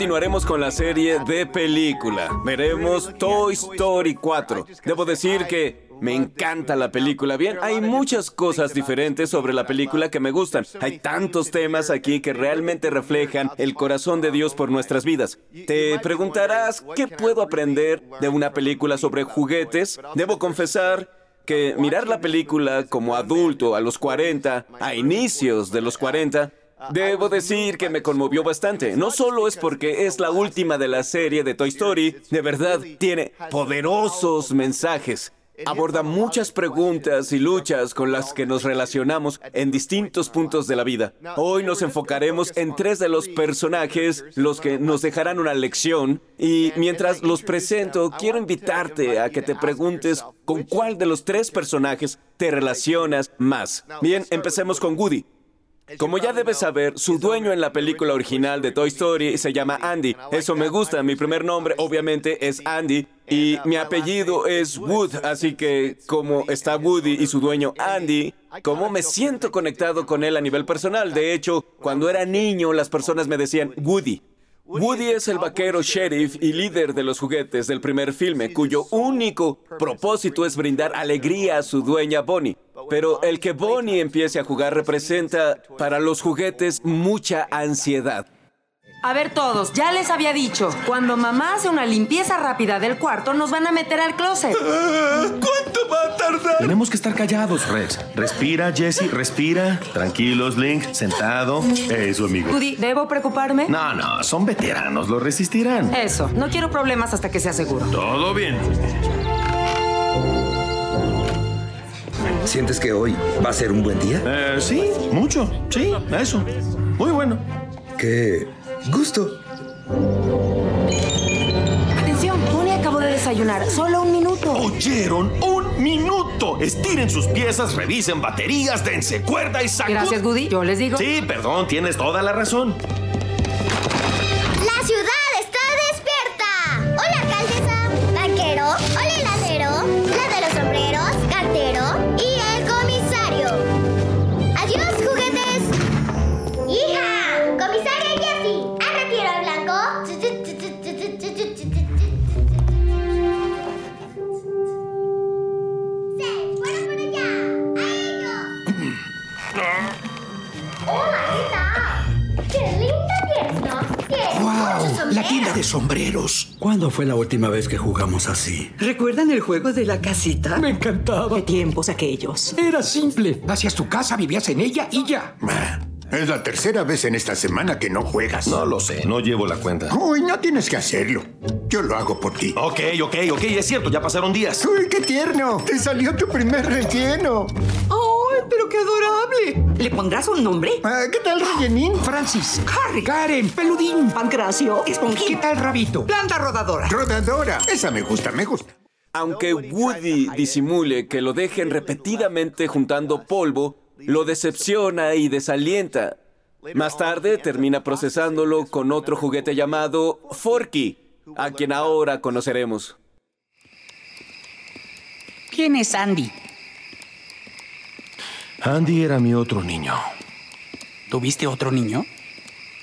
continuaremos con la serie de película. Veremos Toy Story 4. Debo decir que me encanta la película. Bien, hay muchas cosas diferentes sobre la película que me gustan. Hay tantos temas aquí que realmente reflejan el corazón de Dios por nuestras vidas. Te preguntarás, ¿qué puedo aprender de una película sobre juguetes? Debo confesar que mirar la película como adulto a los 40, a inicios de los 40, Debo decir que me conmovió bastante. No solo es porque es la última de la serie de Toy Story, de verdad tiene poderosos mensajes. Aborda muchas preguntas y luchas con las que nos relacionamos en distintos puntos de la vida. Hoy nos enfocaremos en tres de los personajes, los que nos dejarán una lección, y mientras los presento, quiero invitarte a que te preguntes con cuál de los tres personajes te relacionas más. Bien, empecemos con Woody. Como ya debes saber, su dueño en la película original de Toy Story se llama Andy. Eso me gusta. Mi primer nombre, obviamente, es Andy. Y mi apellido es Wood, así que como está Woody y su dueño Andy, ¿cómo me siento conectado con él a nivel personal? De hecho, cuando era niño las personas me decían Woody. Woody es el vaquero sheriff y líder de los juguetes del primer filme, cuyo único propósito es brindar alegría a su dueña Bonnie. Pero el que Bonnie empiece a jugar representa para los juguetes mucha ansiedad. A ver todos, ya les había dicho, cuando mamá hace una limpieza rápida del cuarto, nos van a meter al closet. ¿Cuánto va a tardar? Tenemos que estar callados, Rex. Respira, Jesse, respira. Tranquilos, Link, sentado. Eso, amigo. Woody, ¿debo preocuparme? No, no, son veteranos, lo resistirán. Eso, no quiero problemas hasta que sea seguro. Todo bien. ¿Sientes que hoy va a ser un buen día? Eh, sí, mucho. Sí, eso. Muy bueno. Qué gusto. Atención, Bonnie acabó de desayunar. Solo un minuto. ¿Oyeron? ¡Un minuto! Estiren sus piezas, revisen baterías, dense cuerda y sacuden. Gracias, Woody. Yo les digo. Sí, perdón, tienes toda la razón. ¿Cuándo fue la última vez que jugamos así? ¿Recuerdan el juego de la casita? Me encantaba. ¿Qué tiempos aquellos? Era simple. Hacías tu casa, vivías en ella y ya. Es la tercera vez en esta semana que no juegas. No lo sé, no llevo la cuenta. Uy, no tienes que hacerlo. Yo lo hago por ti. Ok, ok, ok, es cierto, ya pasaron días. Uy, qué tierno. Te salió tu primer relleno. ¡Ay, pero qué adorable! ¿Le pondrás un nombre? Ah, ¿Qué tal, rellenín? Francis, Harry, Karen, Peludín. Pancracio, ¿Qué esponjita, tal, Rabito? planta rodadora. Rodadora. Esa me gusta, me gusta. Aunque Woody disimule que lo dejen repetidamente juntando polvo, lo decepciona y desalienta. Más tarde termina procesándolo con otro juguete llamado Forky, a quien ahora conoceremos. ¿Quién es Andy? Andy era mi otro niño. ¿Tuviste otro niño?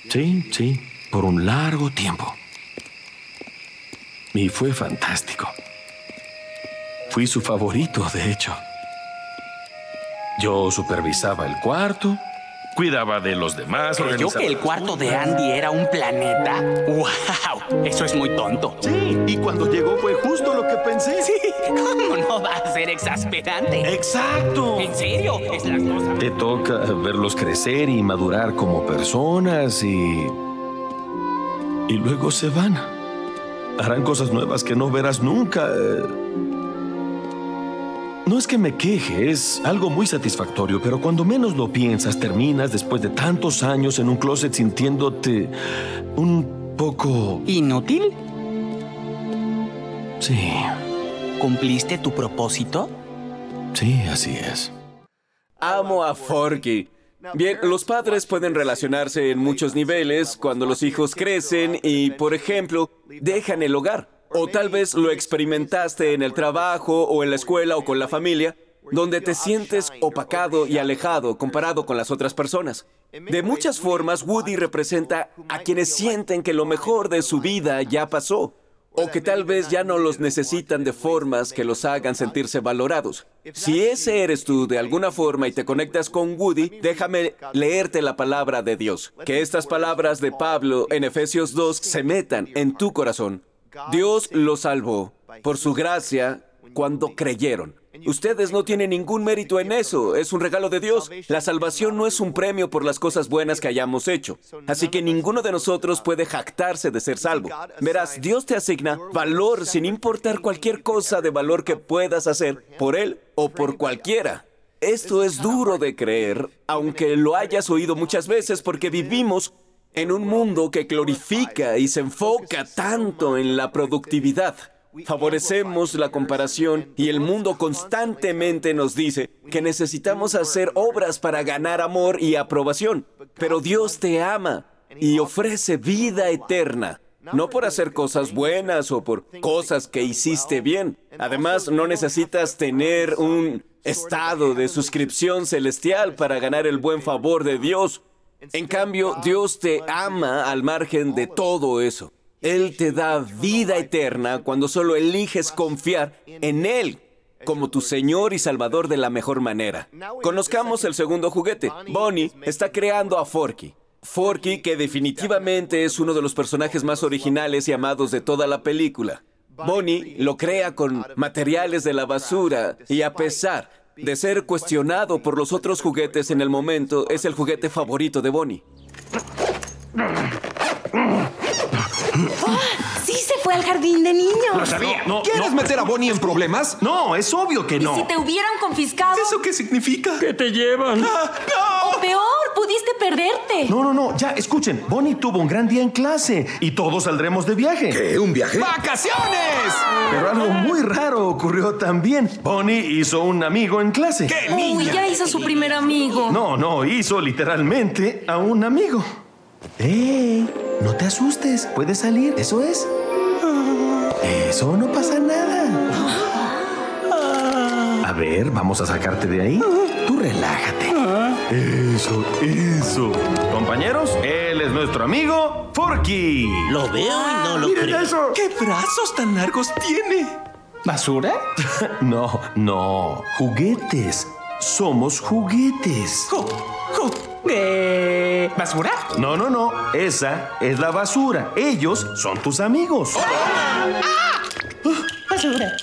Sí, sí, por un largo tiempo. Y fue fantástico. Fui su favorito, de hecho. Yo supervisaba el cuarto, cuidaba de los demás. ¿Creyó que el cuarto de. Andy era un planeta? ¡Wow! Eso es muy tonto. Sí, y cuando llegó fue justo lo que pensé. Sí. ¿Cómo no va a ser exasperante? Exacto. ¿En serio? Es las cosas. Te toca verlos crecer y madurar como personas y... Y luego se van. Harán cosas nuevas que no verás nunca. No es que me queje, es algo muy satisfactorio, pero cuando menos lo piensas, terminas después de tantos años en un closet sintiéndote un poco... ¿Inútil? Sí, ¿Cumpliste tu propósito? sí, así es. Amo a Forky. Bien, los padres pueden relacionarse en muchos niveles cuando los hijos crecen y, por ejemplo, dejan el hogar. O tal vez lo experimentaste en el trabajo o en la escuela o con la familia. donde te sientes opacado y alejado comparado con las otras personas. De muchas formas, Woody representa a quienes sienten que lo mejor de su vida ya pasó o que tal vez ya no los necesitan de formas que los hagan sentirse valorados. Si ese eres tú de alguna forma y te conectas con Woody, déjame leerte la palabra de Dios. Que estas palabras de Pablo en Efesios 2 se metan en tu corazón. Dios los salvó por su gracia cuando creyeron. Ustedes no tienen ningún mérito en eso, es un regalo de Dios. La salvación no es un premio por las cosas buenas que hayamos hecho. Así que ninguno de nosotros puede jactarse de ser salvo. Verás, Dios te asigna valor sin importar cualquier cosa de valor que puedas hacer por Él o por cualquiera. Esto es duro de creer, aunque lo hayas oído muchas veces porque vivimos en un mundo que glorifica y se enfoca tanto en la productividad. Favorecemos la comparación y el mundo constantemente nos dice que necesitamos hacer obras para ganar amor y aprobación. Pero Dios te ama y ofrece vida eterna. No por hacer cosas buenas o por cosas que hiciste bien. Además, no necesitas tener un estado de suscripción celestial para ganar el buen favor de Dios. En cambio, Dios te ama al margen de todo eso. Él te da vida eterna cuando solo eliges confiar en Él como tu Señor y Salvador de la mejor manera. Conozcamos el segundo juguete. Bonnie está creando a Forky. Forky, que definitivamente es uno de los personajes más originales y amados de toda la película. Bonnie lo crea con materiales de la basura y a pesar de ser cuestionado por los otros juguetes en el momento, es el juguete favorito de Bonnie. ¡Sí se fue al jardín de niños! Lo sabía. No, ¿Quieres no. meter a Bonnie en problemas? No, es obvio que ¿Y no. si te hubieran confiscado? ¿Eso qué significa? ¿Qué te llevan? O peor, pudiste perderte. No, no, no, ya, escuchen. Bonnie tuvo un gran día en clase y todos saldremos de viaje. ¿Qué? ¿Un viaje? ¡Vacaciones! Pero algo muy raro ocurrió también. Bonnie hizo un amigo en clase. ¡Qué Uy, ya hizo su primer amigo. No, no, hizo literalmente a un amigo. ¡Ey! No te asustes, puedes salir, eso es. Eso no pasa nada. A ver, vamos a sacarte de ahí. Tú relájate. Eso, eso. Compañeros, él es nuestro amigo Forky. Lo veo y no lo Miren creo. eso. ¿Qué brazos tan largos tiene? ¿Basura? No, no, juguetes. Somos juguetes. Jo- jo- eh, ¿Basura? No, no, no. Esa es la basura. Ellos son tus amigos. Basura.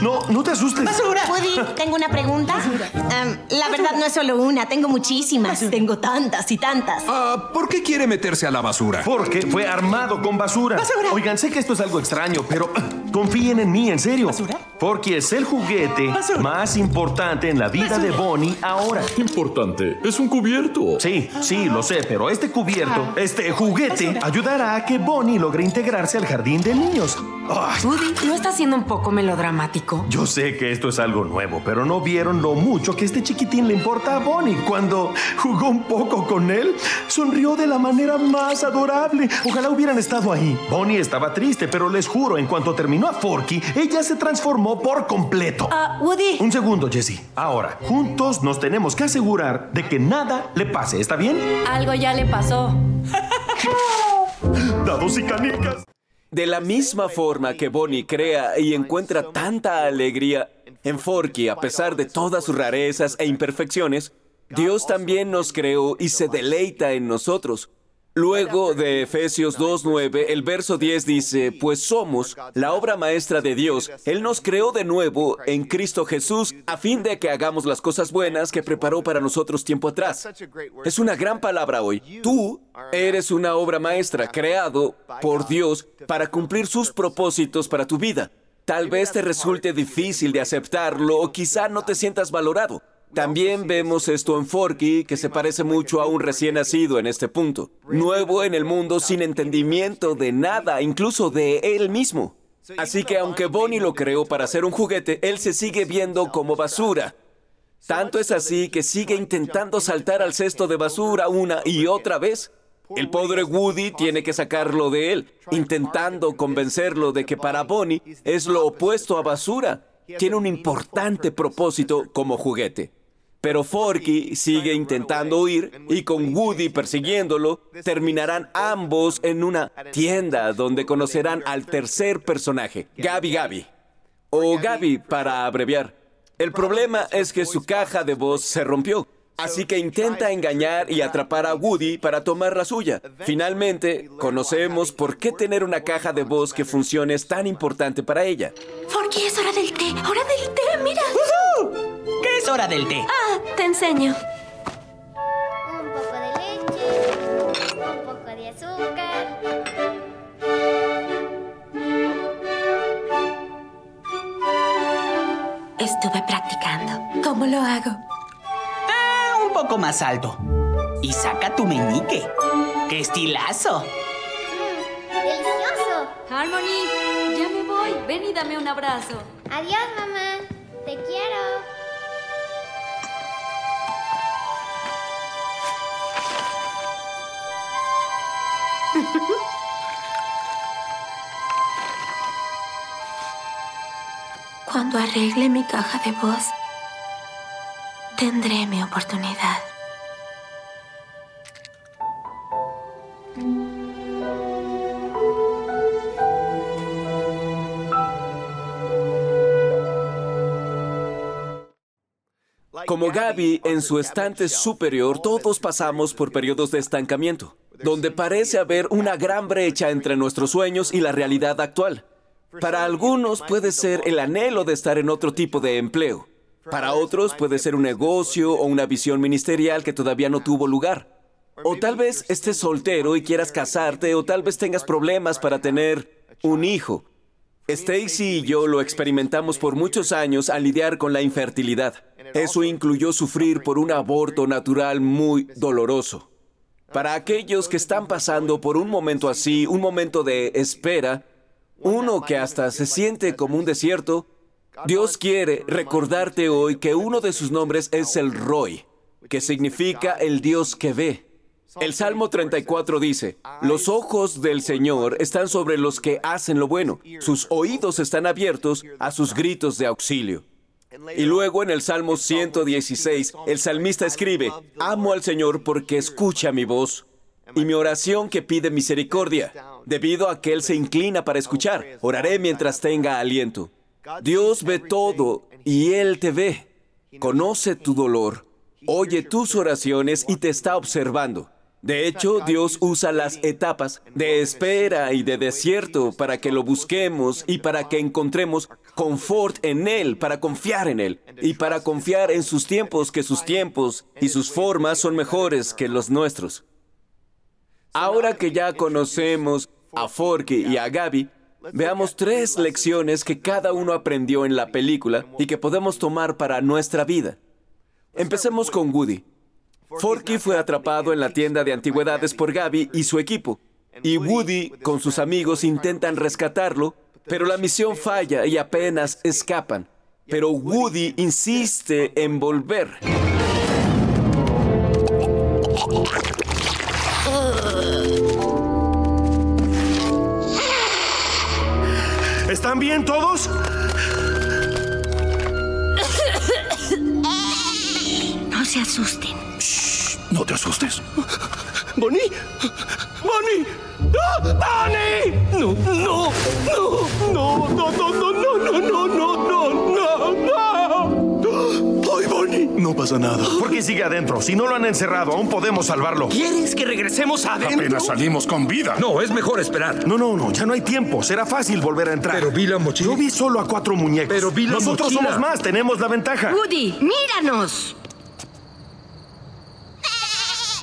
No, no te asustes. Basura. Woody, tengo una pregunta. Am, la verdad no es solo una, tengo muchísimas. Tengo tantas y tantas. Ah, ¿Por qué quiere meterse a la basura? Porque fue armado con basura. Basura. Oigan, sé que esto es algo extraño, pero ah, confíen en mí, en serio. ¿Basura? Porque es el juguete Basura. más importante en la vida de Bonnie ahora. Importante, es un cubierto. Sí, sí, lo sé, pero este cubierto, este juguete, Basura. ayudará a que Bonnie logre integrarse al jardín de niños. Ay, Woody, ¿no está siendo un poco melodramático? yo sé que esto es algo nuevo, pero no vieron lo mucho que este chiquitín le importa a Bonnie. Cuando jugó un poco con él, sonrió de la manera más adorable. Ojalá hubieran estado ahí. Bonnie estaba triste, pero les juro, en cuanto terminó a Forky, ella se transformó por completo. Ah, Woody. Un segundo, Jessie. Ahora, juntos nos tenemos que asegurar de que nada le pase. ¿Está bien? Algo ya le pasó. Dados y canicas. De la misma forma que Bonnie crea y encuentra tanta alegría en Forky a pesar de todas sus rarezas e imperfecciones, Dios también nos creó y se deleita en nosotros. Luego de Efesios 2.9, el verso 10 dice, pues somos la obra maestra de Dios. Él nos creó de nuevo en Cristo Jesús a fin de que hagamos las cosas buenas que preparó para nosotros tiempo atrás. Es una gran palabra hoy. Tú eres una obra maestra creado por Dios para cumplir sus propósitos para tu vida. Tal vez te resulte difícil de aceptarlo o quizá no te sientas valorado. También vemos esto en Forky, que se parece mucho a un recién nacido en este punto. Nuevo en el mundo sin entendimiento de nada, incluso de él mismo. Así que aunque Bonnie lo creó para ser un juguete, él se sigue viendo como basura. Tanto es así que sigue intentando saltar al cesto de basura una y otra vez. El pobre Woody tiene que sacarlo de él, intentando convencerlo de que para Bonnie es lo opuesto a basura. tiene un importante propósito como juguete. Pero Forky sigue intentando huir y con Woody persiguiéndolo, terminarán ambos en una tienda donde conocerán al tercer personaje, Gabi Gabi. O Gabi para abreviar. El problema es que su caja de voz se rompió. Así que intenta engañar y atrapar a Woody para tomar la suya. Finalmente, conocemos por qué tener una caja de voz que funcione es tan importante para ella. Forky, es hora del té. ¡Hora del té! ¡Mira! ¿Qué es hora del té? Ah, te enseño. Un poco de leche, un poco de azúcar. Estuve practicando. ¿Cómo lo hago? Ah, un poco más alto. Y saca tu meñique. ¡Qué estilazo! ¡Delicioso! Harmony, ya me voy. Ven y dame un abrazo. Adiós, mamá. Te quiero. Cuando arregle mi caja de voz, tendré mi oportunidad. Como Gaby en su estante superior, todos pasamos por periodos de estancamiento, donde parece haber una gran brecha entre nuestros sueños y la realidad actual. Para algunos puede ser el anhelo de estar en otro tipo de empleo. Para otros puede ser un negocio o una visión ministerial que todavía no tuvo lugar. O tal vez estés soltero y quieras casarte, o tal vez tengas problemas para tener un hijo. Stacy y yo lo experimentamos por muchos años al lidiar con la infertilidad. Eso incluyó sufrir por un aborto natural muy doloroso. Para aquellos que están pasando por un momento así, un momento de espera, uno que hasta se siente como un desierto, Dios quiere recordarte hoy que uno de sus nombres es el Roy, que significa el Dios que ve. El Salmo 34 dice, los ojos del Señor están sobre los que hacen lo bueno, sus oídos están abiertos a sus gritos de auxilio. Y luego en el Salmo 116, el salmista escribe, amo al Señor porque escucha mi voz y mi oración que pide misericordia, debido a que Él se inclina para escuchar. Oraré mientras tenga aliento. Dios ve todo y Él te ve. Conoce tu dolor, oye tus oraciones y te está observando. De hecho, Dios usa las etapas de espera y de desierto para que lo busquemos y para que encontremos confort en Él, para confiar en Él y para confiar en sus tiempos, que sus tiempos y sus formas son mejores que los nuestros. Ahora que ya conocemos a Forky y a Gaby, veamos tres lecciones que cada uno aprendió en la película y que podemos tomar para nuestra vida. Empecemos con Woody. Forky fue atrapado en la tienda de antigüedades por Gaby y su equipo, y Woody con sus amigos intentan rescatarlo, pero la misión falla y apenas escapan. Pero Woody insiste en volver. ¿Están bien todos? No se asusten. Shh, no te asustes. ¡Bonnie! ¡Bonnie! ¡Bonnie! ¡No, no, no, no, no, no! No pasa nada. ¿Por qué sigue adentro? Si no lo han encerrado, aún podemos salvarlo. ¿Quieres que regresemos adentro? Apenas salimos con vida. No, es mejor esperar. No, no, no, ya no hay tiempo. Será fácil volver a entrar. Pero vi la mochila. Yo vi solo a cuatro muñecos. Pero vi la Nosotros mochila. somos más, tenemos la ventaja. Woody, míranos.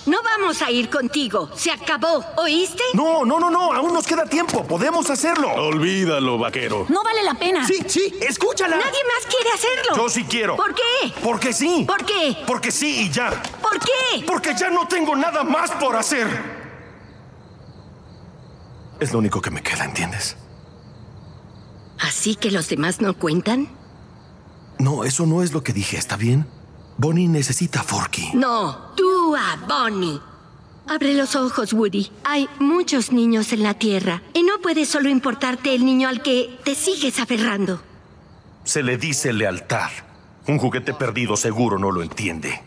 No vamos a ir contigo. Se acabó. ¿Oíste? No, no, no, no, aún nos queda tiempo. Podemos hacerlo. Olvídalo, vaquero. No vale la pena. Sí, sí, escúchala. Nadie más quiere hacerlo. Yo sí quiero. ¿Por qué? Porque sí. ¿Por qué? Porque sí y ya. ¿Por qué? Porque ya no tengo nada más por hacer. Es lo único que me queda, ¿entiendes? ¿Así que los demás no cuentan? No, eso no es lo que dije, ¿está bien? Bonnie necesita a Forky. No, tú a Bonnie. Abre los ojos, Woody. Hay muchos niños en la Tierra y no puede solo importarte el niño al que te sigues aferrando. se le dice lealtad. Un juguete perdido seguro no lo entiende.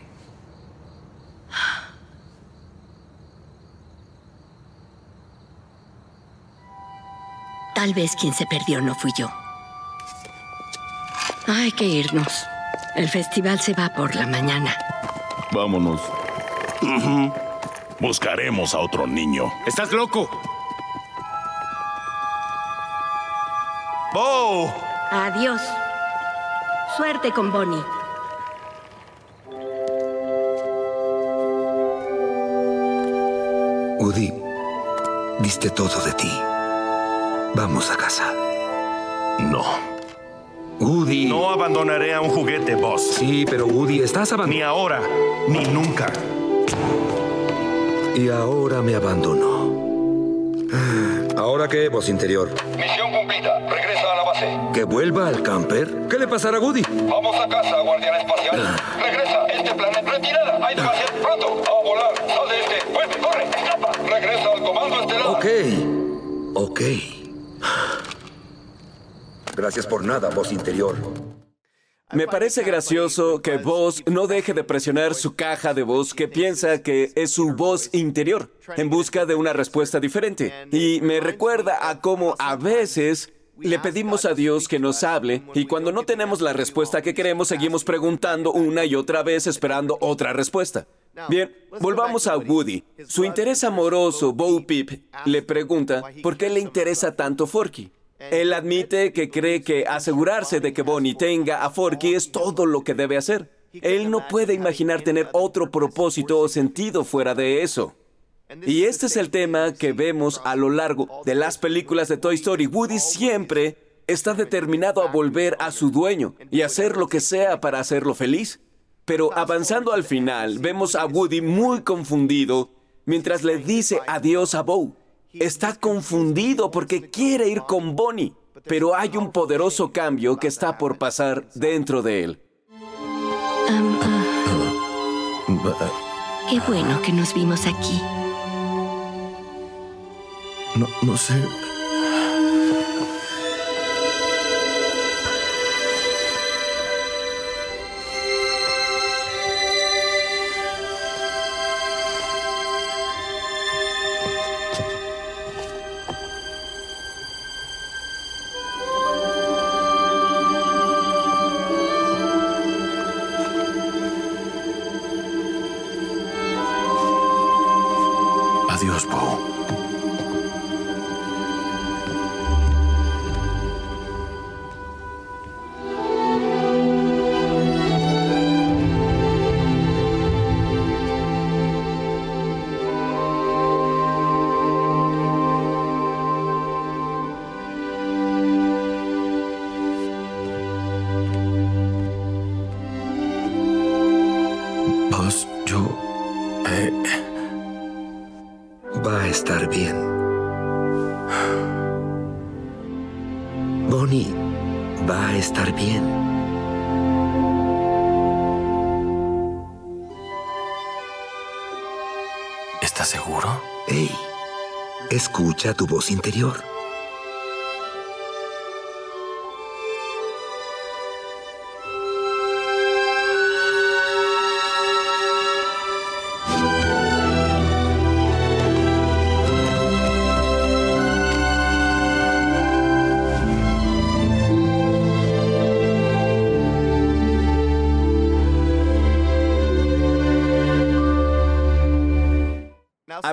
Tal vez quien se perdió no fui yo. Hay que irnos. El festival se va por la mañana. Vámonos. Buscaremos a otro niño. ¡Estás loco! ¡Bo! Adiós. Suerte con Bonnie. Woody, diste todo de ti. Vamos a casa. No. Woody. No abandonaré a un juguete, boss. Sí, pero Woody, estás abandonado. Ni ahora, ni nunca. Y ahora me abandonó. ¿Ahora qué, voz interior? Misión cumplida. Regresa a la base. ¿Que vuelva al camper? ¿Qué le pasará a Woody? Vamos a casa, guardián espacial. Regresa. Este planeta. Retirada. Hay demasiado. Pronto. A volar. Sal de este. Vuelve. Corre. Escapa. Regresa al comando estelar. Ok. Ok. Gracias por nada, voz interior. Me parece gracioso que Voz no deje de presionar su caja de voz que piensa que es su voz interior en busca de una respuesta diferente. Y me recuerda a cómo a veces le pedimos a Dios que nos hable y cuando no tenemos la respuesta que queremos seguimos preguntando una y otra vez esperando otra respuesta. Bien, volvamos a Woody. Su interés amoroso, Bo Peep, le pregunta por qué le interesa tanto Forky. Él admite que cree que asegurarse de que Bonnie tenga a Forky es todo lo que debe hacer. Él no puede imaginar tener otro propósito o sentido fuera de eso. Y este es el tema que vemos a lo largo de las películas de Toy Story. Woody siempre está determinado a volver a su dueño y hacer lo que sea para hacerlo feliz. Pero avanzando al final, vemos a Woody muy confundido mientras le dice adiós a Bo. Está confundido porque quiere ir con Bonnie, pero hay un poderoso cambio que está por pasar dentro de él. Ah, qué bueno que nos vimos aquí. No, no sé. Escucha tu voz interior.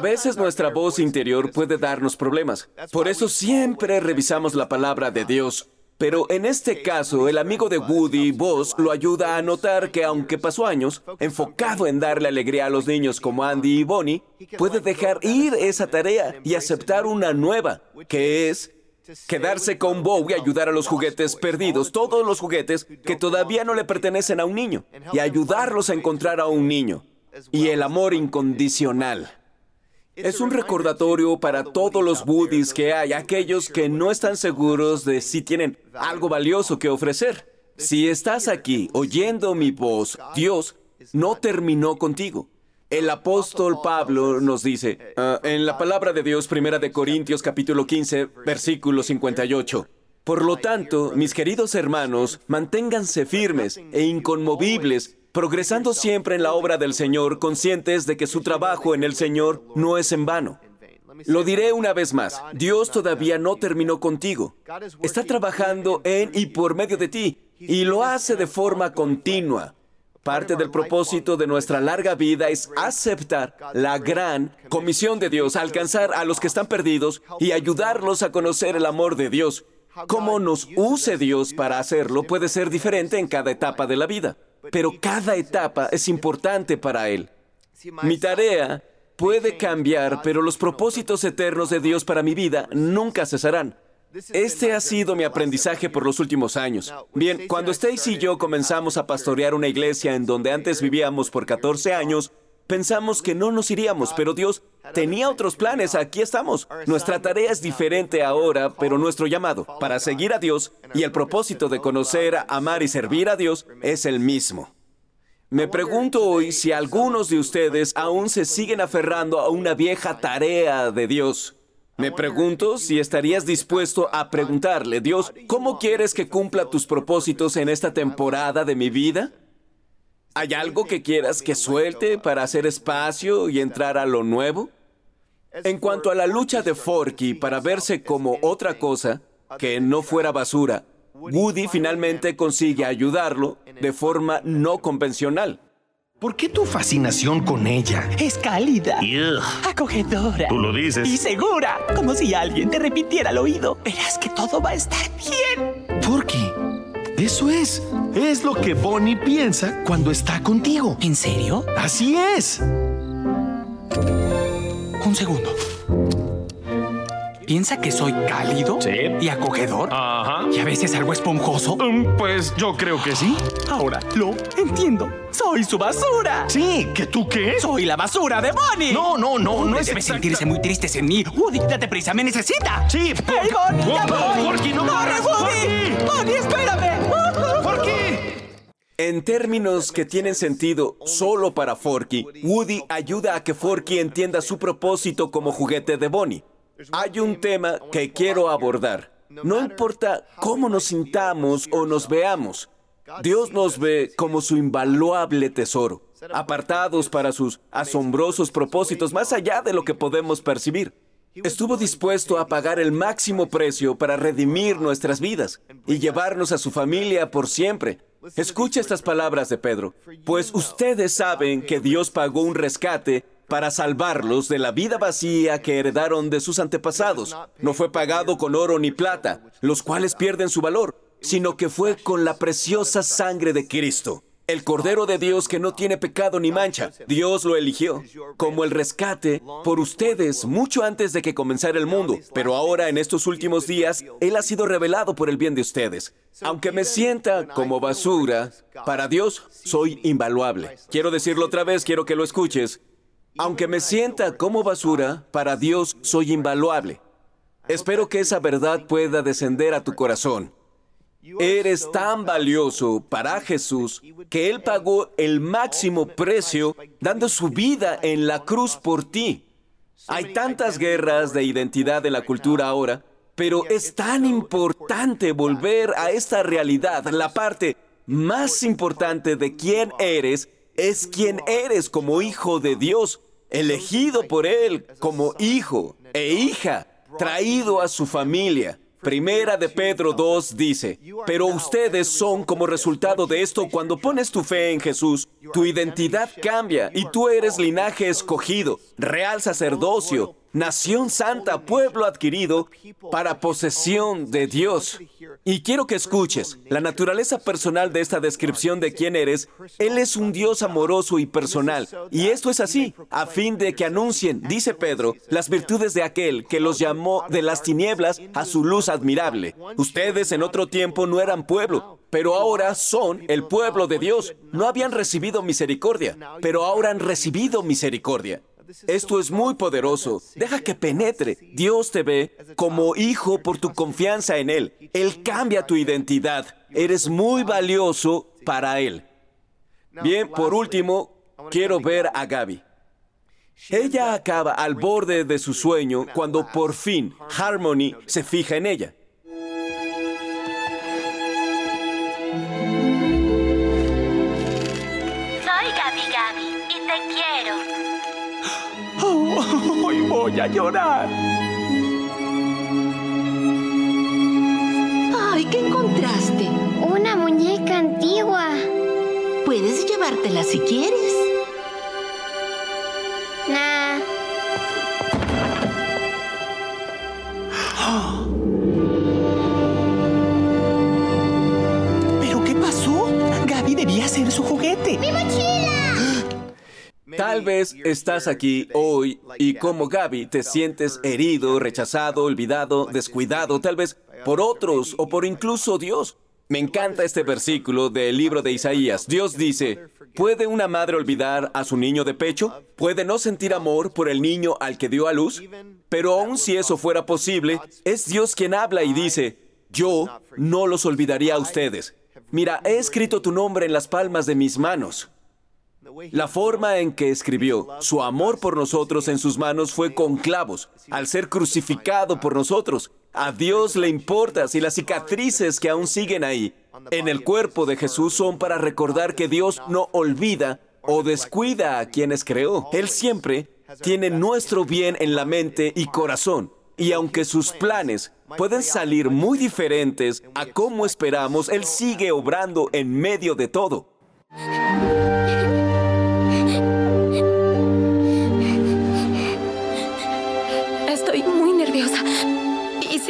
A veces nuestra voz interior puede darnos problemas. Por eso siempre revisamos la palabra de Dios. Pero en este caso, el amigo de Woody, Buzz, lo ayuda a notar que aunque pasó años enfocado en darle alegría a los niños como Andy y Bonnie, puede dejar ir esa tarea y aceptar una nueva, que es quedarse con Bo y ayudar a los juguetes perdidos, todos los juguetes que todavía no le pertenecen a un niño, y ayudarlos a encontrar a un niño. Y el amor incondicional. Es un recordatorio para todos los Woodies que hay, aquellos que no están seguros de si tienen algo valioso que ofrecer. Si estás aquí oyendo mi voz, Dios no terminó contigo. El apóstol Pablo nos dice, ah, en la palabra de Dios, primera de Corintios capítulo 15, versículo 58, Por lo tanto, mis queridos hermanos, manténganse firmes e inconmovibles, progresando siempre en la obra del Señor, conscientes de que su trabajo en el Señor no es en vano. Lo diré una vez más, Dios todavía no terminó contigo. Está trabajando en y por medio de ti, y lo hace de forma continua. Parte del propósito de nuestra larga vida es aceptar la gran comisión de Dios, alcanzar a los que están perdidos y ayudarlos a conocer el amor de Dios. Cómo nos use Dios para hacerlo puede ser diferente en cada etapa de la vida, pero cada etapa es importante para Él. Mi tarea puede cambiar, pero los propósitos eternos de Dios para mi vida nunca cesarán. Este ha sido mi aprendizaje por los últimos años. Bien, cuando Stacy y yo comenzamos a pastorear una iglesia en donde antes vivíamos por 14 años, pensamos que no nos iríamos, pero Dios tenía otros planes. Aquí estamos. Nuestra tarea es diferente ahora, pero nuestro llamado para seguir a Dios y el propósito de conocer, amar y servir a Dios es el mismo. Me pregunto hoy si algunos de ustedes aún se siguen aferrando a una vieja tarea de Dios. Me pregunto si estarías dispuesto a preguntarle, Dios, ¿cómo quieres que cumpla tus propósitos en esta temporada de mi vida? ¿Hay algo que quieras que suelte para hacer espacio y entrar a lo nuevo? En cuanto a la lucha de Forky para verse como otra cosa, que no fuera basura, Woody finalmente consigue ayudarlo de forma no convencional. ¿Por qué tu fascinación con ella? Es cálida, acogedora. Tú lo dices. Y segura, como si alguien te repitiera al oído. Verás que todo va a estar bien. Forky, eso es. Es lo que Bonnie piensa cuando está contigo. ¿En serio? Así es. Un segundo. ¿Piensa que soy cálido? ¿Y acogedor? Ajá. ¿Y a veces algo esponjoso? Mm, pues yo creo que sí. Ahora lo entiendo. Soy su basura. Sí, ¿que tú qué? Soy la basura de Bonnie. No, no, no, no es Debe sentirse muy triste en mí. Woody, date prisa, me necesita. Sí, ¡Hey, Bonnie, ya voy! Forky, no ¡Corre, Woody! Forky. ¡Bonnie, espérame! Forky. En términos que tienen sentido solo para Forky, Woody ayuda a que Forky entienda su propósito como juguete de Bonnie. Hay un tema que quiero abordar. No importa cómo nos sintamos o nos veamos, Dios nos ve como su invaluable tesoro, apartados para sus asombrosos propósitos más allá de lo que podemos percibir. Estuvo dispuesto a pagar el máximo precio para redimir nuestras vidas y llevarnos a su familia por siempre. Escucha estas palabras de Pedro, pues ustedes saben que Dios pagó un rescate para salvarlos de la vida vacía que heredaron de sus antepasados. No fue pagado con oro ni plata, los cuales pierden su valor, sino que fue con la preciosa sangre de Cristo. El Cordero de Dios que no tiene pecado ni mancha. Dios lo eligió como el rescate por ustedes mucho antes de que comenzara el mundo. Pero ahora, en estos últimos días, Él ha sido revelado por el bien de ustedes. Aunque me sienta como basura, para Dios soy invaluable. Quiero decirlo otra vez, quiero que lo escuches. Aunque me sienta como basura, para Dios soy invaluable. Espero que esa verdad pueda descender a tu corazón. Eres tan valioso para Jesús que Él pagó el máximo precio dando su vida en la cruz por ti. Hay tantas guerras de identidad en la cultura ahora, pero es tan importante volver a esta realidad. La parte más importante de quién eres es quién eres como hijo de Dios, elegido por Él como hijo e hija, traído a su familia. Primera de Pedro 2 dice, pero ustedes son como resultado de esto cuando pones tu fe en Jesús, tu identidad cambia y tú eres linaje escogido, real sacerdocio, nación santa, pueblo adquirido para posesión de Dios. Y quiero que escuches la naturaleza personal de esta descripción de quién eres. Él es un Dios amoroso y personal. Y esto es así, a fin de que anuncien, dice Pedro, las virtudes de aquel que los llamó de las tinieblas a su luz admirable. Ustedes en otro tiempo no eran pueblo, pero ahora son el pueblo de Dios. No habían recibido misericordia, pero ahora han recibido misericordia. Esto es muy poderoso. Deja que penetre. Dios te ve como hijo por tu confianza en Él. Él cambia tu identidad. Eres muy valioso para Él. Bien, por último, quiero ver a Gaby. Ella acaba al borde de su sueño cuando por fin Harmony se fija en ella. Voy a llorar. Ay, ¿qué encontraste? Una muñeca antigua. Puedes llevártela si quieres. Nah. ¿Pero qué pasó? Gaby debía ser su juguete. ¡Mi mochila! Tal vez estás aquí hoy y como Gaby te sientes herido, rechazado, olvidado, descuidado, tal vez por otros o por incluso Dios. Me encanta este versículo del libro de Isaías. Dios dice, ¿puede una madre olvidar a su niño de pecho? ¿Puede no sentir amor por el niño al que dio a luz? Pero aun si eso fuera posible, es Dios quien habla y dice, yo no los olvidaría a ustedes. Mira, he escrito tu nombre en las palmas de mis manos. La forma en que escribió su amor por nosotros en sus manos fue con clavos, al ser crucificado por nosotros. A Dios le importa si las cicatrices que aún siguen ahí en el cuerpo de Jesús son para recordar que Dios no olvida o descuida a quienes creó. Él siempre tiene nuestro bien en la mente y corazón. Y aunque sus planes pueden salir muy diferentes a cómo esperamos, Él sigue obrando en medio de todo.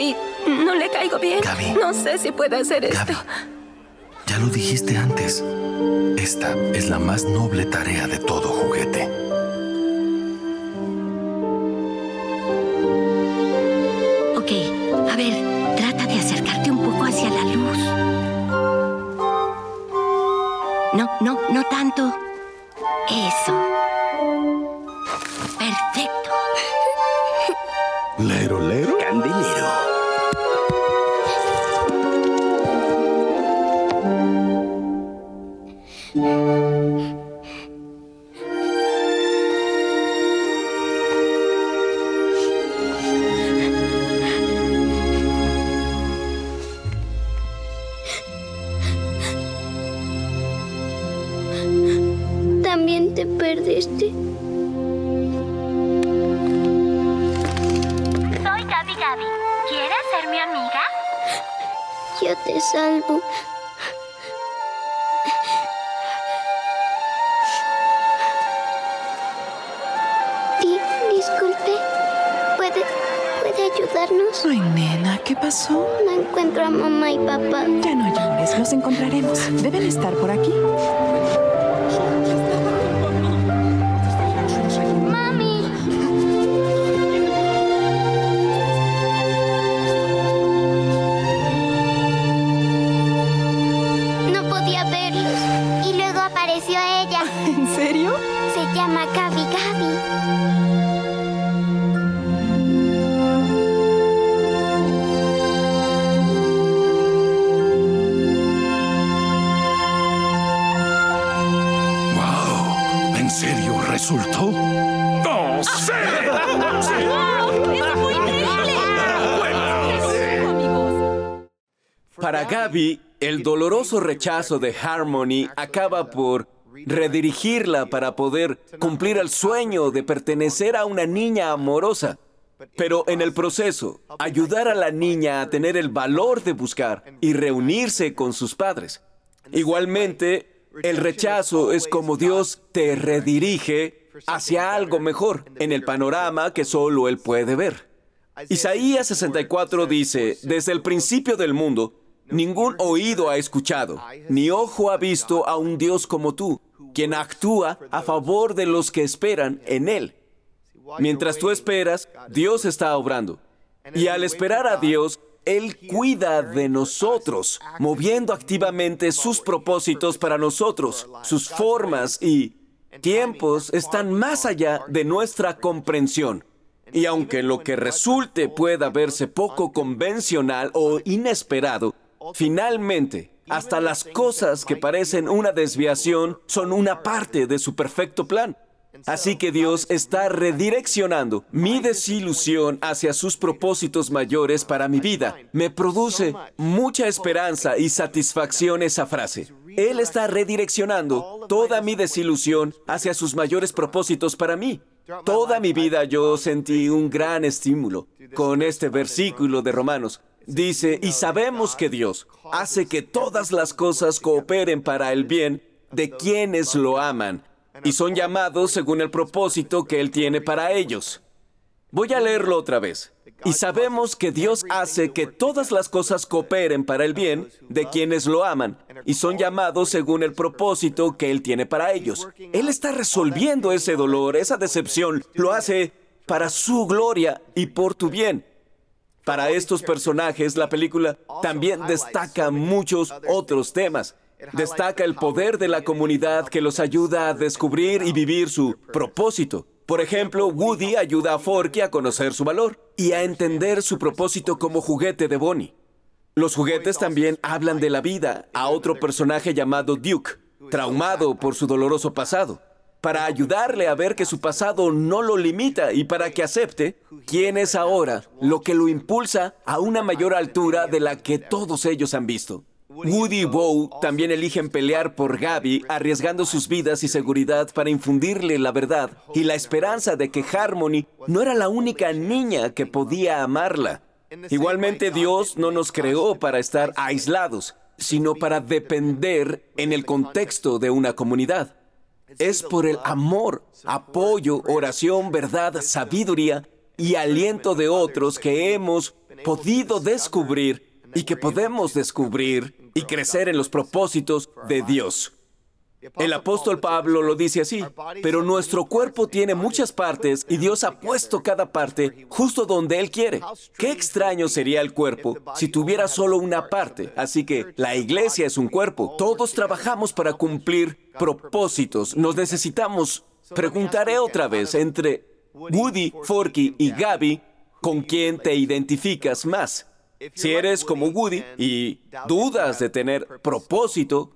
Si no le caigo bien, Gaby. no sé si puedo hacer esto. Gaby, ya lo dijiste antes. Esta es la más noble tarea de todo juguete. Ok, a ver, trata de acercarte un poco hacia la luz. No, no, no tanto. Eso. Perfecto. Encontraremos. Deben estar por aquí. Para Gaby, el doloroso rechazo de Harmony acaba por redirigirla para poder cumplir el sueño de pertenecer a una niña amorosa. Pero en el proceso, ayudar a la niña a tener el valor de buscar y reunirse con sus padres. Igualmente, el rechazo es como Dios te redirige hacia algo mejor en el panorama que solo Él puede ver. Isaías 64 dice, desde el principio del mundo, ningún oído ha escuchado, ni ojo ha visto a un Dios como tú, quien actúa a favor de los que esperan en Él. Mientras tú esperas, Dios está obrando. Y al esperar a Dios, Él cuida de nosotros, moviendo activamente sus propósitos para nosotros. Sus formas y tiempos están más allá de nuestra comprensión. Y aunque lo que resulte pueda verse poco convencional o inesperado, finalmente, hasta las cosas que parecen una desviación son una parte de su perfecto plan. Así que Dios está redireccionando mi desilusión hacia sus propósitos mayores para mi vida. Me produce mucha esperanza y satisfacción esa frase. Él está redireccionando toda mi desilusión hacia sus mayores propósitos para mí. Toda mi vida yo sentí un gran estímulo con este versículo de Romanos. Dice, y sabemos que Dios hace que todas las cosas cooperen para el bien de quienes lo aman y son llamados según el propósito que Él tiene para ellos. Voy a leerlo otra vez. Y sabemos que Dios hace que todas las cosas cooperen para el bien de quienes lo aman y son llamados según el propósito que Él tiene para ellos. Él está resolviendo ese dolor, esa decepción. Lo hace para su gloria y por tu bien. Para estos personajes, la película también destaca muchos otros temas. Destaca el poder de la comunidad que los ayuda a descubrir y vivir su propósito. Por ejemplo, Woody ayuda a Forky a conocer su valor y a entender su propósito como juguete de Bonnie. Los juguetes también hablan de la vida a otro personaje llamado Duke, traumado por su doloroso pasado, para ayudarle a ver que su pasado no lo limita y para que acepte quién es ahora, lo que lo impulsa a una mayor altura de la que todos ellos han visto. Woody y Bo también eligen pelear por Gaby, arriesgando sus vidas y seguridad para infundirle la verdad y la esperanza de que Harmony no era la única niña que podía amarla. Igualmente Dios no nos creó para estar aislados, sino para depender en el contexto de una comunidad. Es por el amor, apoyo, oración, verdad, sabiduría y aliento de otros que hemos podido descubrir y que podemos descubrir y crecer en los propósitos de Dios. El apóstol Pablo lo dice así, pero nuestro cuerpo tiene muchas partes y Dios ha puesto cada parte justo donde Él quiere. Qué extraño sería el cuerpo si tuviera solo una parte. Así que la iglesia es un cuerpo. Todos trabajamos para cumplir propósitos. Nos necesitamos. Preguntaré otra vez entre Woody, Forky y Gaby, ¿con quién te identificas más? Si eres como Woody y dudas de tener propósito,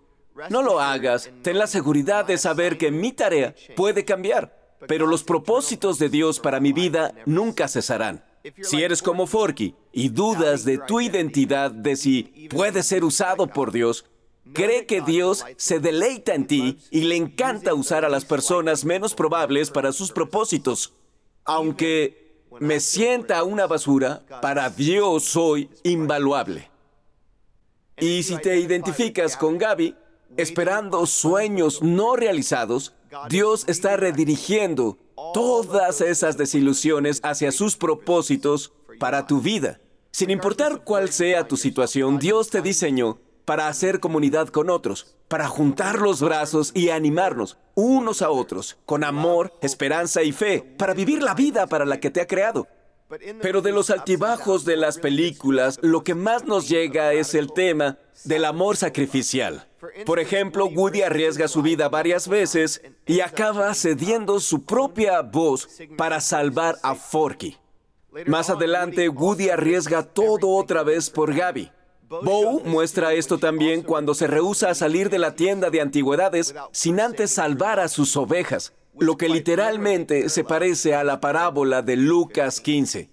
no lo hagas. Ten la seguridad de saber que mi tarea puede cambiar, pero los propósitos de Dios para mi vida nunca cesarán. Si eres como Forky y dudas de tu identidad, de si puedes ser usado por Dios, cree que Dios se deleita en ti y le encanta usar a las personas menos probables para sus propósitos. Aunque me sienta una basura, para Dios soy invaluable. Y si te identificas con Gaby, esperando sueños no realizados, Dios está redirigiendo todas esas desilusiones hacia sus propósitos para tu vida. Sin importar cuál sea tu situación, Dios te diseñó para hacer comunidad con otros, para juntar los brazos y animarnos unos a otros, con amor, esperanza y fe, para vivir la vida para la que te ha creado. Pero de los altibajos de las películas, lo que más nos llega es el tema del amor sacrificial. Por ejemplo, Woody arriesga su vida varias veces y acaba cediendo su propia voz para salvar a Forky. Más adelante, Woody arriesga todo otra vez por Gaby. Bo muestra esto también cuando se rehúsa a salir de la tienda de antigüedades sin antes salvar a sus ovejas, lo que literalmente se parece a la parábola de Lucas 15.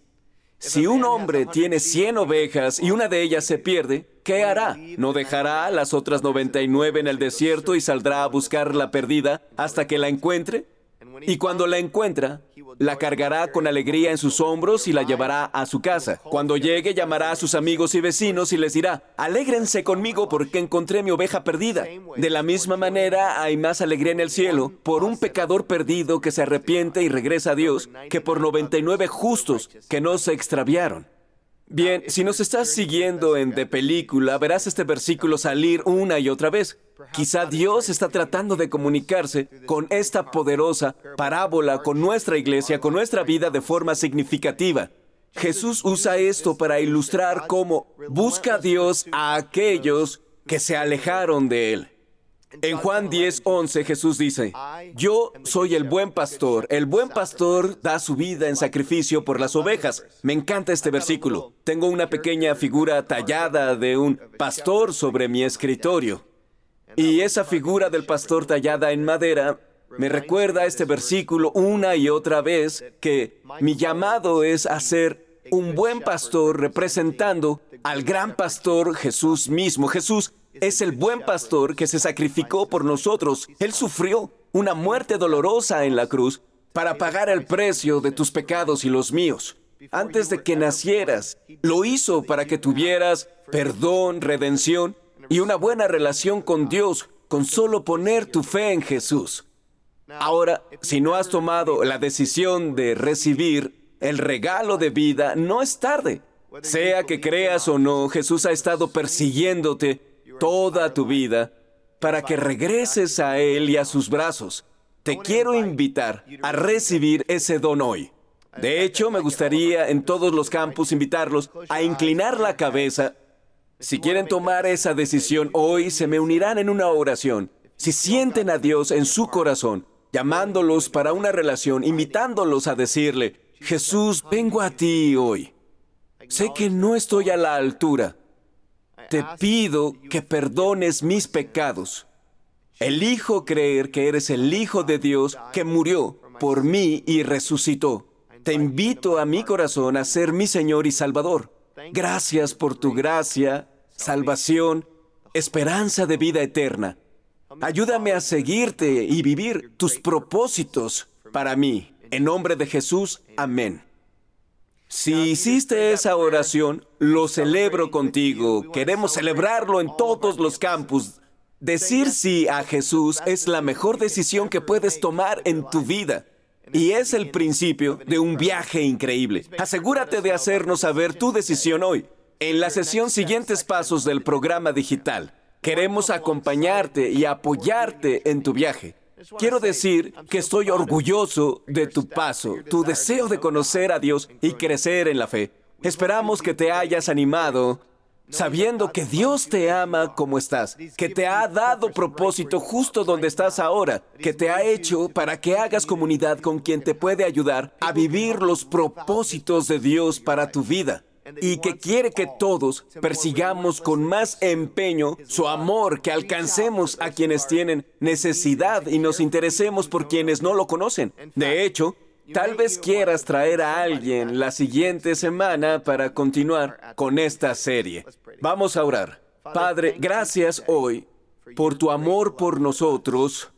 Si un hombre tiene 100 ovejas y una de ellas se pierde, ¿qué hará? ¿No dejará las otras 99 en el desierto y saldrá a buscar la perdida hasta que la encuentre? Y cuando la encuentra, la cargará con alegría en sus hombros y la llevará a su casa. Cuando llegue, llamará a sus amigos y vecinos y les dirá, alégrense conmigo porque encontré mi oveja perdida. De la misma manera, hay más alegría en el cielo por un pecador perdido que se arrepiente y regresa a Dios que por 99 justos que no se extraviaron. Bien, si nos estás siguiendo en de película, verás este versículo salir una y otra vez. Quizá Dios está tratando de comunicarse con esta poderosa parábola, con nuestra iglesia, con nuestra vida de forma significativa. Jesús usa esto para ilustrar cómo busca Dios a aquellos que se alejaron de Él. En Juan 10, 11 Jesús dice, Yo soy el buen pastor. El buen pastor da su vida en sacrificio por las ovejas. Me encanta este versículo. Tengo una pequeña figura tallada de un pastor sobre mi escritorio. Y esa figura del pastor tallada en madera me recuerda este versículo una y otra vez que mi llamado es a ser un buen pastor representando al gran pastor Jesús mismo. Jesús es el buen pastor que se sacrificó por nosotros. Él sufrió una muerte dolorosa en la cruz para pagar el precio de tus pecados y los míos. Antes de que nacieras, lo hizo para que tuvieras perdón, redención y una buena relación con Dios con solo poner tu fe en Jesús. Ahora, si no has tomado la decisión de recibir el regalo de vida, no es tarde. Sea que creas o no, Jesús ha estado persiguiéndote toda tu vida para que regreses a Él y a sus brazos. Te quiero invitar a recibir ese don hoy. De hecho, me gustaría en todos los campus invitarlos a inclinar la cabeza. Si quieren tomar esa decisión hoy, se me unirán en una oración. Si sienten a Dios en su corazón, llamándolos para una relación, invitándolos a decirle, Jesús, vengo a ti hoy. Sé que no estoy a la altura. Te pido que perdones mis pecados. Elijo creer que eres el Hijo de Dios que murió por mí y resucitó. Te invito a mi corazón a ser mi Señor y Salvador. Gracias por tu gracia, salvación, esperanza de vida eterna. Ayúdame a seguirte y vivir tus propósitos para mí. En nombre de Jesús, amén. Si hiciste esa oración, lo celebro contigo. Queremos celebrarlo en todos los campus. Decir sí a Jesús es la mejor decisión que puedes tomar en tu vida. Y es el principio de un viaje increíble. Asegúrate de hacernos saber tu decisión hoy. En la sesión Siguientes Pasos del programa digital, queremos acompañarte y apoyarte en tu viaje. Quiero decir que estoy orgulloso de tu paso, tu deseo de conocer a Dios y crecer en la fe. Esperamos que te hayas animado sabiendo que Dios te ama como estás, que te ha dado propósito justo donde estás ahora, que te ha hecho para que hagas comunidad con quien te puede ayudar a vivir los propósitos de Dios para tu vida y que quiere que todos persigamos con más empeño su amor, que alcancemos a quienes tienen necesidad y nos interesemos por quienes no lo conocen. De hecho, Tal vez quieras traer a alguien la siguiente semana para continuar con esta serie. Vamos a orar. Padre, gracias hoy por tu amor por nosotros,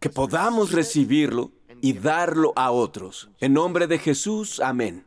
que podamos recibirlo y darlo a otros. En nombre de Jesús, amén.